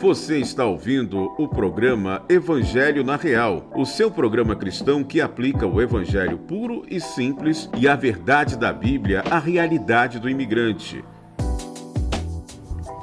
Você está ouvindo o programa Evangelho na Real, o seu programa cristão que aplica o evangelho puro e simples e a verdade da Bíblia à realidade do imigrante.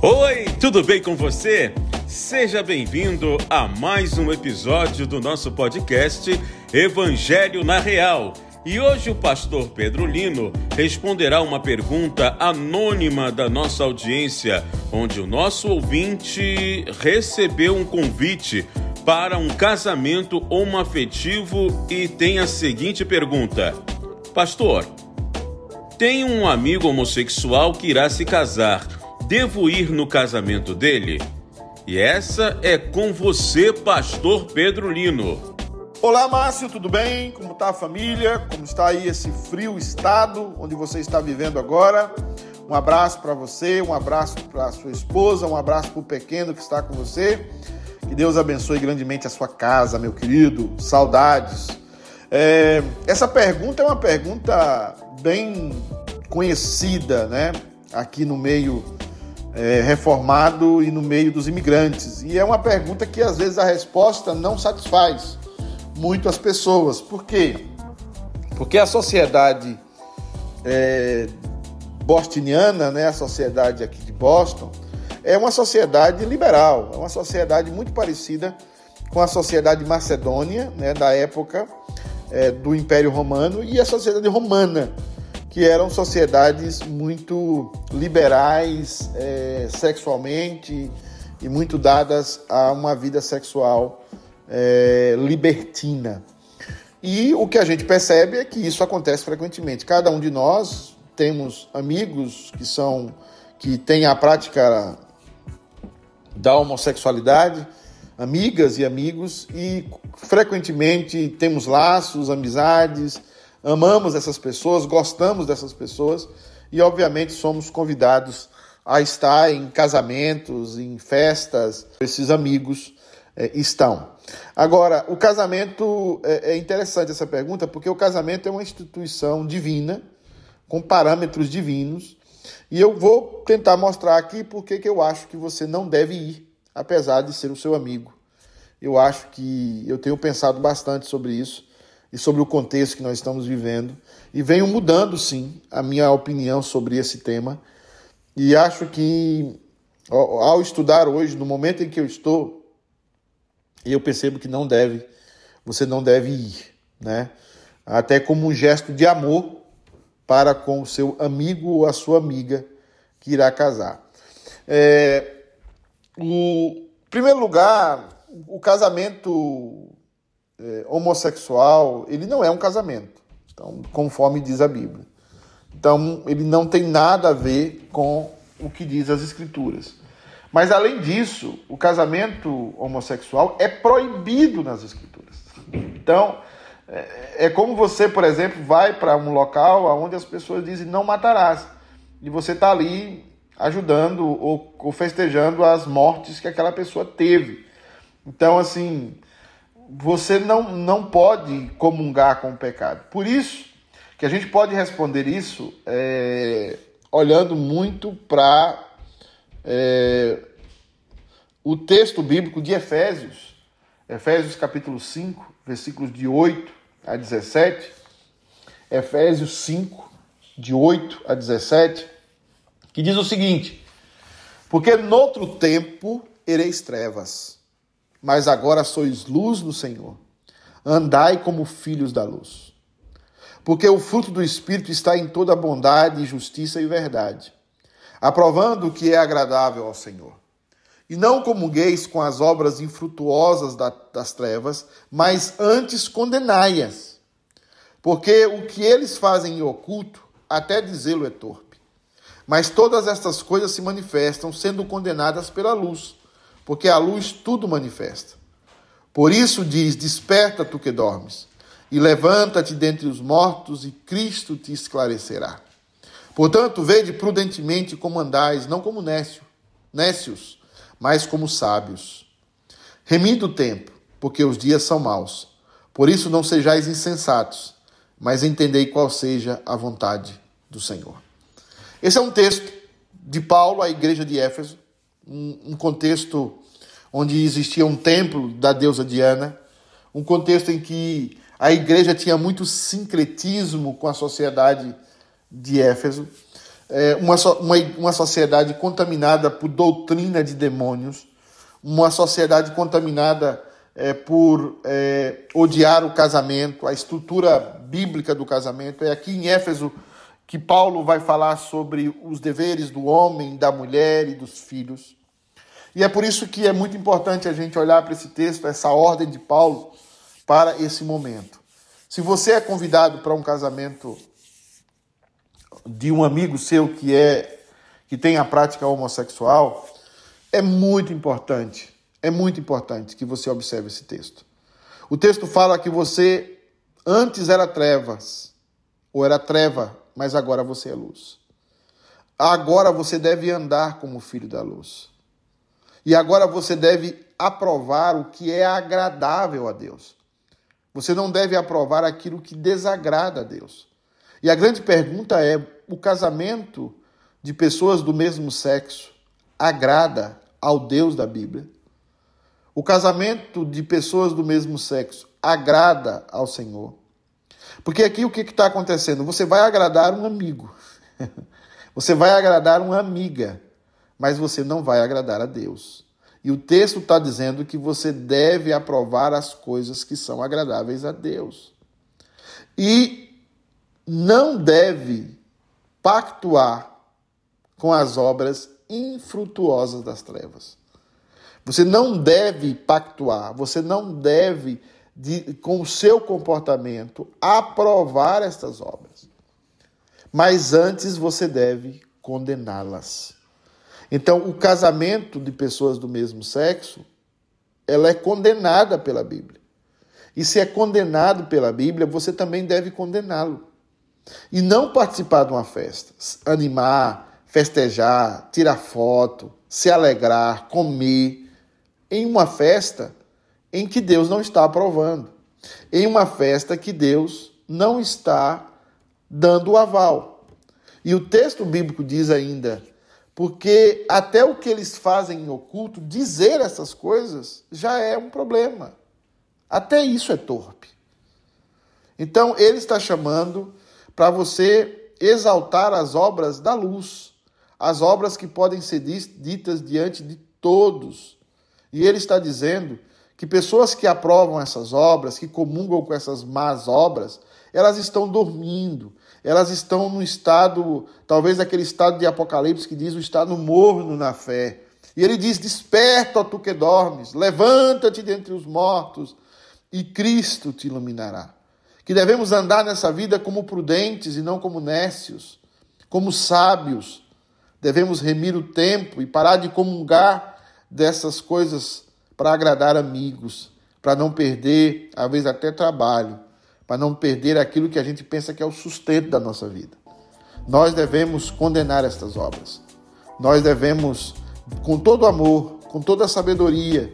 Oi, tudo bem com você? Seja bem-vindo a mais um episódio do nosso podcast Evangelho na Real. E hoje o pastor Pedro Lino responderá uma pergunta anônima da nossa audiência, onde o nosso ouvinte recebeu um convite para um casamento homoafetivo e tem a seguinte pergunta: Pastor, tenho um amigo homossexual que irá se casar. Devo ir no casamento dele? E essa é com você, pastor Pedro Lino. Olá, Márcio, tudo bem? Como está a família? Como está aí esse frio estado onde você está vivendo agora? Um abraço para você, um abraço para sua esposa, um abraço para o pequeno que está com você. Que Deus abençoe grandemente a sua casa, meu querido. Saudades. É, essa pergunta é uma pergunta bem conhecida, né? Aqui no meio é, reformado e no meio dos imigrantes. E é uma pergunta que às vezes a resposta não satisfaz muito as pessoas. Por quê? Porque a sociedade é, bostoniana, né, a sociedade aqui de Boston, é uma sociedade liberal, é uma sociedade muito parecida com a sociedade macedônia, né, da época é, do Império Romano, e a sociedade romana, que eram sociedades muito liberais é, sexualmente e muito dadas a uma vida sexual é, libertina. E o que a gente percebe é que isso acontece frequentemente. Cada um de nós temos amigos que são que têm a prática da homossexualidade, amigas e amigos, e frequentemente temos laços, amizades, amamos essas pessoas, gostamos dessas pessoas e, obviamente, somos convidados a estar em casamentos, em festas, esses amigos é, estão. Agora, o casamento é, é interessante essa pergunta, porque o casamento é uma instituição divina, com parâmetros divinos, e eu vou tentar mostrar aqui porque que eu acho que você não deve ir, apesar de ser o seu amigo. Eu acho que eu tenho pensado bastante sobre isso e sobre o contexto que nós estamos vivendo, e venho mudando, sim, a minha opinião sobre esse tema, e acho que ao estudar hoje, no momento em que eu estou, e eu percebo que não deve, você não deve ir, né? Até como um gesto de amor para com o seu amigo ou a sua amiga que irá casar. É, o, em primeiro lugar, o casamento é, homossexual, ele não é um casamento, então, conforme diz a Bíblia. Então, ele não tem nada a ver com o que diz as Escrituras. Mas além disso, o casamento homossexual é proibido nas escrituras. Então, é, é como você, por exemplo, vai para um local onde as pessoas dizem não matarás. E você está ali ajudando ou, ou festejando as mortes que aquela pessoa teve. Então, assim, você não, não pode comungar com o pecado. Por isso que a gente pode responder isso é, olhando muito para é, o texto bíblico de Efésios, Efésios capítulo 5, versículos de 8 a 17, Efésios 5, de 8 a 17, que diz o seguinte: Porque noutro tempo ereis trevas, mas agora sois luz no Senhor. Andai como filhos da luz. Porque o fruto do Espírito está em toda bondade, justiça e verdade aprovando o que é agradável ao Senhor. E não comungueis com as obras infrutuosas das trevas, mas antes condenai-as. Porque o que eles fazem em oculto, até dizê-lo é torpe. Mas todas estas coisas se manifestam, sendo condenadas pela luz, porque a luz tudo manifesta. Por isso diz: Desperta tu que dormes, e levanta-te dentre os mortos, e Cristo te esclarecerá. Portanto, vede prudentemente como andais, não como nécio, nécios, mas como sábios. Remindo o tempo, porque os dias são maus. Por isso não sejais insensatos, mas entendei qual seja a vontade do Senhor. Esse é um texto de Paulo à igreja de Éfeso, um, contexto onde existia um templo da deusa Diana, um contexto em que a igreja tinha muito sincretismo com a sociedade de Éfeso, é, uma, uma, uma sociedade contaminada por doutrina de demônios, uma sociedade contaminada é, por é, odiar o casamento, a estrutura bíblica do casamento. É aqui em Éfeso que Paulo vai falar sobre os deveres do homem, da mulher e dos filhos. E é por isso que é muito importante a gente olhar para esse texto, essa ordem de Paulo, para esse momento. Se você é convidado para um casamento de um amigo seu que é que tem a prática homossexual, é muito importante, é muito importante que você observe esse texto. O texto fala que você antes era trevas, ou era treva, mas agora você é luz. Agora você deve andar como filho da luz. E agora você deve aprovar o que é agradável a Deus. Você não deve aprovar aquilo que desagrada a Deus. E a grande pergunta é: o casamento de pessoas do mesmo sexo agrada ao Deus da Bíblia? O casamento de pessoas do mesmo sexo agrada ao Senhor? Porque aqui o que está acontecendo? Você vai agradar um amigo, você vai agradar uma amiga, mas você não vai agradar a Deus. E o texto está dizendo que você deve aprovar as coisas que são agradáveis a Deus. E não deve pactuar com as obras infrutuosas das trevas. Você não deve pactuar, você não deve, de, com o seu comportamento, aprovar estas obras. Mas antes você deve condená-las. Então, o casamento de pessoas do mesmo sexo, ela é condenada pela Bíblia. E se é condenado pela Bíblia, você também deve condená-lo. E não participar de uma festa, animar, festejar, tirar foto, se alegrar, comer em uma festa em que Deus não está aprovando, em uma festa que Deus não está dando o aval. E o texto bíblico diz ainda porque até o que eles fazem em oculto, dizer essas coisas, já é um problema. Até isso é torpe. Então, ele está chamando para você exaltar as obras da luz, as obras que podem ser ditas diante de todos. E ele está dizendo que pessoas que aprovam essas obras, que comungam com essas más obras, elas estão dormindo, elas estão no estado, talvez aquele estado de Apocalipse que diz o estado morno na fé. E ele diz: Desperta, ó tu que dormes, levanta-te dentre os mortos, e Cristo te iluminará. Que devemos andar nessa vida como prudentes e não como nécios, como sábios. Devemos remir o tempo e parar de comungar dessas coisas para agradar amigos, para não perder, às vezes até trabalho para não perder aquilo que a gente pensa que é o sustento da nossa vida. Nós devemos condenar estas obras. Nós devemos, com todo amor, com toda sabedoria,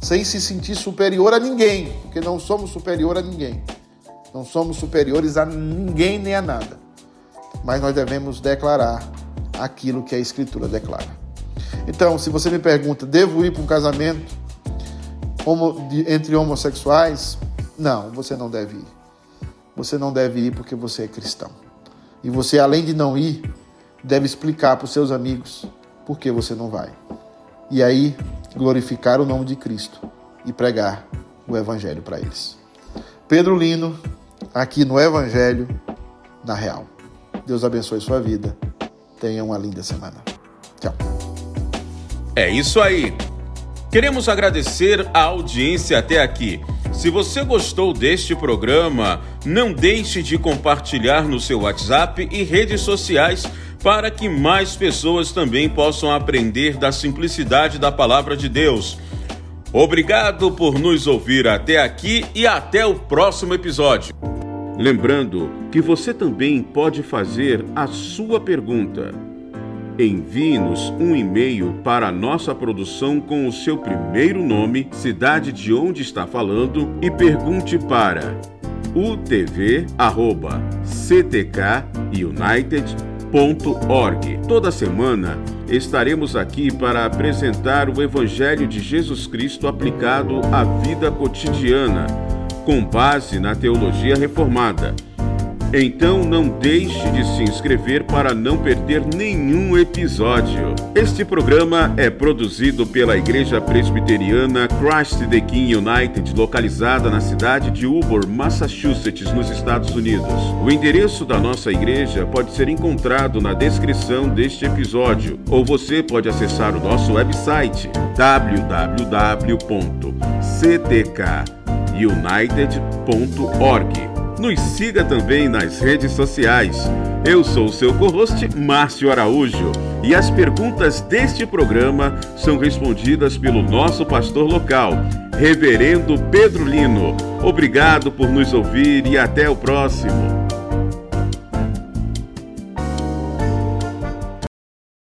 sem se sentir superior a ninguém, porque não somos superior a ninguém. Não somos superiores a ninguém nem a nada. Mas nós devemos declarar aquilo que a Escritura declara. Então, se você me pergunta, devo ir para um casamento entre homossexuais? Não, você não deve ir você não deve ir porque você é cristão. E você, além de não ir, deve explicar para os seus amigos por que você não vai. E aí, glorificar o nome de Cristo e pregar o Evangelho para eles. Pedro Lino, aqui no Evangelho na Real. Deus abençoe sua vida. Tenha uma linda semana. Tchau. É isso aí. Queremos agradecer a audiência até aqui. Se você gostou deste programa, não deixe de compartilhar no seu WhatsApp e redes sociais para que mais pessoas também possam aprender da simplicidade da palavra de Deus. Obrigado por nos ouvir até aqui e até o próximo episódio. Lembrando que você também pode fazer a sua pergunta. Envie-nos um e-mail para a nossa produção com o seu primeiro nome, cidade de onde está falando e pergunte para utv@ctkunited.com.br Toda semana estaremos aqui para apresentar o Evangelho de Jesus Cristo aplicado à vida cotidiana, com base na teologia reformada. Então não deixe de se inscrever para não perder nenhum episódio. Este programa é produzido pela Igreja Presbiteriana Christ the King United, localizada na cidade de Ubor, Massachusetts, nos Estados Unidos. O endereço da nossa igreja pode ser encontrado na descrição deste episódio, ou você pode acessar o nosso website www.ctkunited.org. Nos siga também nas redes sociais. Eu sou o seu co-host, Márcio Araújo, e as perguntas deste programa são respondidas pelo nosso pastor local, Reverendo Pedro Lino. Obrigado por nos ouvir e até o próximo.